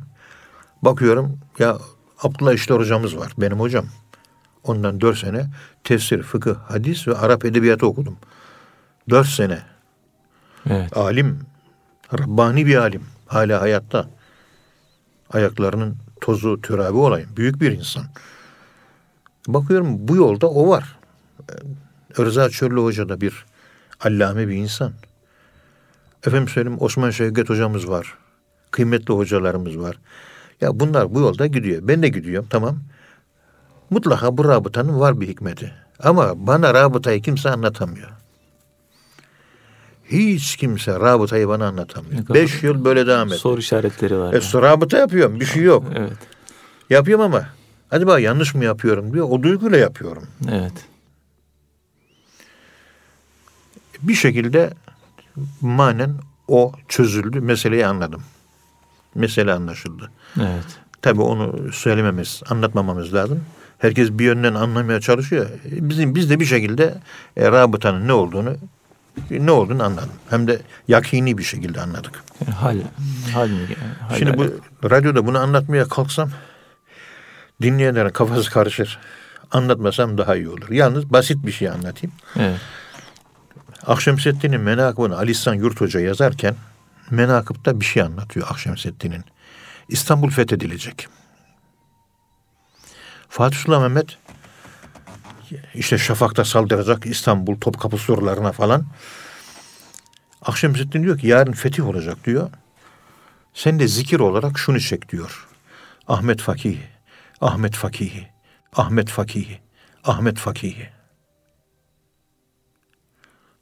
Bakıyorum ya Abdullah İşler hocamız var. Benim hocam. Ondan dört sene tefsir, fıkıh, hadis ve Arap edebiyatı okudum. Dört sene. Evet. Alim. Rabbani bir alim. Hala hayatta. Ayaklarının tozu, türabi olayım. Büyük bir insan. Bakıyorum bu yolda o var. Rıza Çöllü Hoca da bir allame bir insan. Efendim söyleyeyim Osman Şevket hocamız var. Kıymetli hocalarımız var. Ya bunlar bu yolda gidiyor. Ben de gidiyorum tamam. Mutlaka bu rabıtanın var bir hikmeti. Ama bana rabıtayı kimse anlatamıyor. Hiç kimse rabıtayı bana anlatamıyor. Beş yıl böyle devam etti. Soru işaretleri var. E, rabıta yapıyorum. Bir şey yok. Evet. Yapıyorum ama acaba yanlış mı yapıyorum diyor. O duyguyla yapıyorum. Evet. Bir şekilde manen o çözüldü. Meseleyi anladım. Mesele anlaşıldı. Evet. Tabii onu söylememiz, anlatmamamız lazım. Herkes bir yönden anlamaya çalışıyor. Bizim biz de bir şekilde e, rabıtanın ne olduğunu ne olduğunu anladım. Hem de yakini bir şekilde anladık. Yani hal, hal? Hal Şimdi bu radyoda bunu anlatmaya kalksam dinleyenlerin kafası karışır. Anlatmasam daha iyi olur. Yalnız basit bir şey anlatayım. Evet. Akşemseddin'in menakıbını Ali İhsan Yurt Hoca yazarken menakıpta bir şey anlatıyor Akşemseddin'in. İstanbul fethedilecek. Fatih Sultan Mehmet işte şafakta saldıracak İstanbul Topkapı surlarına falan. Akşemseddin diyor ki yarın fetih olacak diyor. Sen de zikir olarak şunu çek diyor. Ahmet Fakih, Ahmet Fakih, Ahmet Fakih, Ahmet Fakih.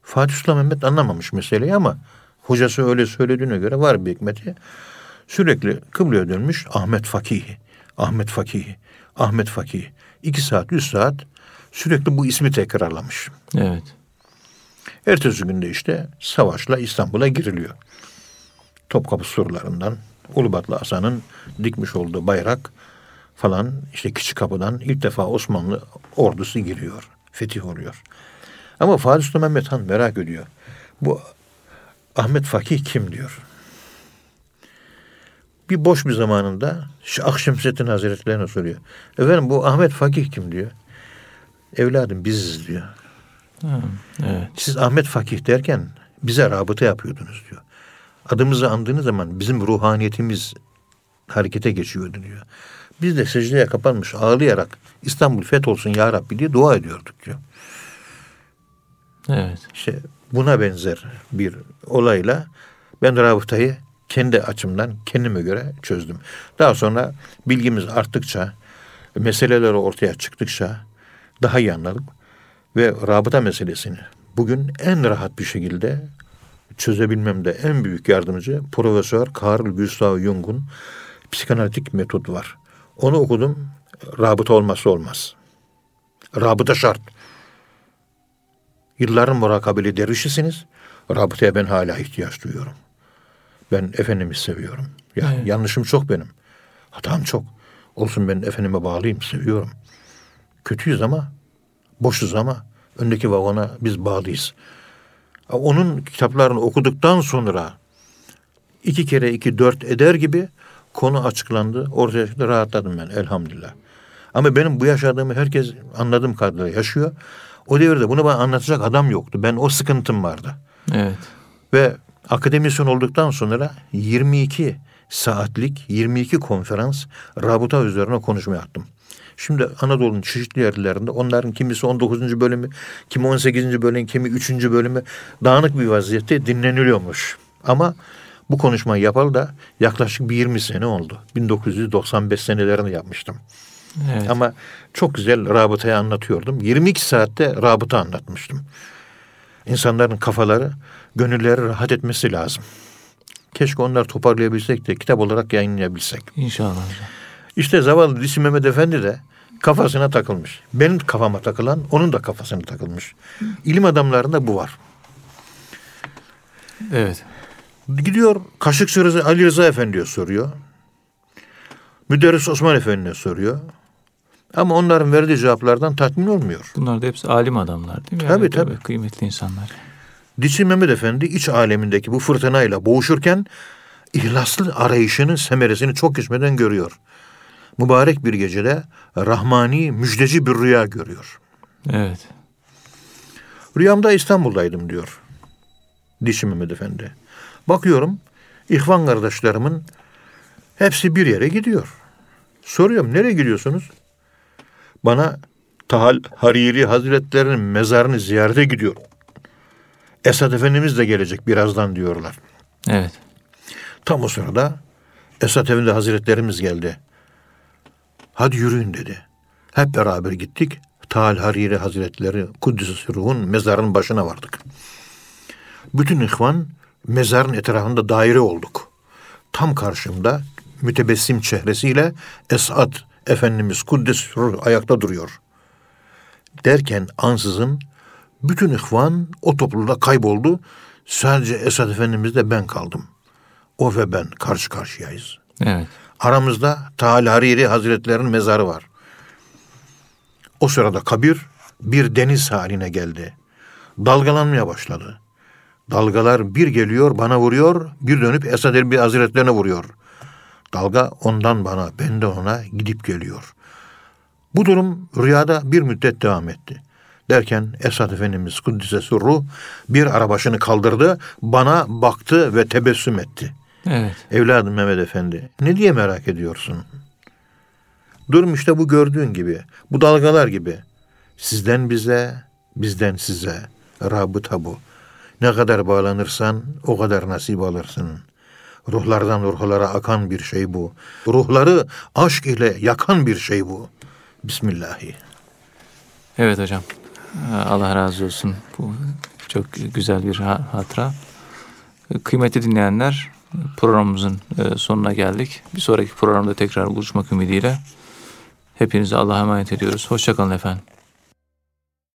Fatih Sultan Mehmet anlamamış meseleyi ama hocası öyle söylediğine göre var bir hikmeti. Sürekli kıbleye dönmüş Ahmet Fakih, Ahmet Fakih, Ahmet Fakih. İki saat, üç saat sürekli bu ismi tekrarlamış. Evet. Ertesi günde işte savaşla İstanbul'a giriliyor. Topkapı surlarından Ulubatlı Hasan'ın dikmiş olduğu bayrak falan işte küçük kapıdan ilk defa Osmanlı ordusu giriyor. Fetih oluyor. Ama Fatih Sultan Mehmet Han merak ediyor. Bu Ahmet Fakih kim diyor. Bir boş bir zamanında şu Akşemseddin Hazretlerine soruyor. Efendim bu Ahmet Fakih kim diyor. Evladım biziz diyor. Ha, evet. Siz Ahmet Fakih derken bize rabıta yapıyordunuz diyor. Adımızı andığınız zaman bizim ruhaniyetimiz harekete geçiyordu diyor. Biz de secdeye kapanmış ağlayarak İstanbul fetholsun ya Rabbi diye dua ediyorduk diyor. Evet. İşte buna benzer bir olayla ben rabıtayı kendi açımdan kendime göre çözdüm. Daha sonra bilgimiz arttıkça, meseleler ortaya çıktıkça daha iyi anladık. Ve rabıta meselesini bugün en rahat bir şekilde çözebilmemde en büyük yardımcı Profesör Carl Gustav Jung'un psikanalitik metot var. Onu okudum. Rabıta olmazsa olmaz. Rabıta şart. Yılların murakabeli dervişisiniz. Rabıtaya ben hala ihtiyaç duyuyorum. Ben Efendim'i seviyorum. Ya Evet. yanlışım çok benim. Hatam çok. Olsun ben Efendime bağlıyım, seviyorum. Kötüyüz ama, boşuz ama öndeki vagona biz bağlıyız. Onun kitaplarını okuduktan sonra iki kere iki dört eder gibi konu açıklandı. Ortaya çıktı rahatladım ben elhamdülillah. Ama benim bu yaşadığımı herkes anladığım kadarıyla yaşıyor. O devirde bunu bana anlatacak adam yoktu. Ben o sıkıntım vardı. Evet. Ve akademisyen olduktan sonra 22 saatlik 22 konferans rabıta üzerine konuşma yaptım. Şimdi Anadolu'nun çeşitli yerlerinde onların kimisi 19. bölümü, kimi 18. bölüm, kimi 3. bölümü dağınık bir vaziyette dinleniliyormuş. Ama bu konuşmayı yapalı da yaklaşık bir 20 sene oldu. 1995 senelerini yapmıştım. Evet. Ama çok güzel rabıtayı anlatıyordum. 22 saatte rabıta anlatmıştım. İnsanların kafaları, gönülleri rahat etmesi lazım. Keşke onları toparlayabilsek de kitap olarak yayınlayabilsek. İnşallah. İşte zavallı Dişi Mehmet Efendi de kafasına takılmış. Benim kafama takılan onun da kafasına takılmış. İlim adamlarında bu var. Evet. Gidiyor Kaşık Sırrı Ali Rıza Efendi'ye soruyor. Müderris Osman Efendi'ne soruyor. Ama onların verdiği cevaplardan tatmin olmuyor. Bunlar da hepsi alim adamlar değil mi? Tabii, Yani tabii. Kıymetli insanlar. Dişi Mehmet Efendi iç alemindeki bu fırtınayla boğuşurken ihlaslı arayışının semeresini çok geçmeden görüyor. Mübarek bir gecede rahmani müjdeci bir rüya görüyor. Evet. Rüyamda İstanbul'daydım diyor. Dişi Mehmet Efendi. Bakıyorum ihvan kardeşlerimin hepsi bir yere gidiyor. Soruyorum nereye gidiyorsunuz? Bana Tahal Hariri Hazretlerinin mezarını ziyarete gidiyor. Esad Efendimiz de gelecek birazdan diyorlar. Evet. Tam o sırada Esat Efendi Hazretlerimiz geldi. Hadi yürüyün dedi. Hep beraber gittik. Tal Hariri Hazretleri Kuddüs Ruh'un mezarının başına vardık. Bütün ihvan mezarın etrafında daire olduk. Tam karşımda mütebessim çehresiyle Esat Efendimiz Kuddüs Ruh ayakta duruyor. Derken ansızın bütün ihvan o topluluğa kayboldu. Sadece Esat Efendimiz'de ben kaldım. O ve ben karşı karşıyayız. Evet. Aramızda Tal Hariri Hazretlerinin mezarı var. O sırada kabir bir deniz haline geldi. Dalgalanmaya başladı. Dalgalar bir geliyor bana vuruyor, bir dönüp Esad Erbil Hazretlerine vuruyor. Dalga ondan bana, ben de ona gidip geliyor. Bu durum rüyada bir müddet devam etti. Derken Esad Efendimiz Kuddise Ruh bir arabaşını kaldırdı, bana baktı ve tebessüm etti. Evet. Evladım Mehmet Efendi, ne diye merak ediyorsun? Durum işte bu gördüğün gibi, bu dalgalar gibi. Sizden bize, bizden size. Rabıta bu. Ne kadar bağlanırsan o kadar nasip alırsın. Ruhlardan ruhlara akan bir şey bu. Ruhları aşk ile yakan bir şey bu. Bismillahi. Evet hocam. Allah razı olsun. Bu çok güzel bir ha- hatıra. Kıymetli dinleyenler programımızın e, sonuna geldik. Bir sonraki programda tekrar buluşmak ümidiyle hepinizi Allah'a emanet ediyoruz. Hoşçakalın efendim.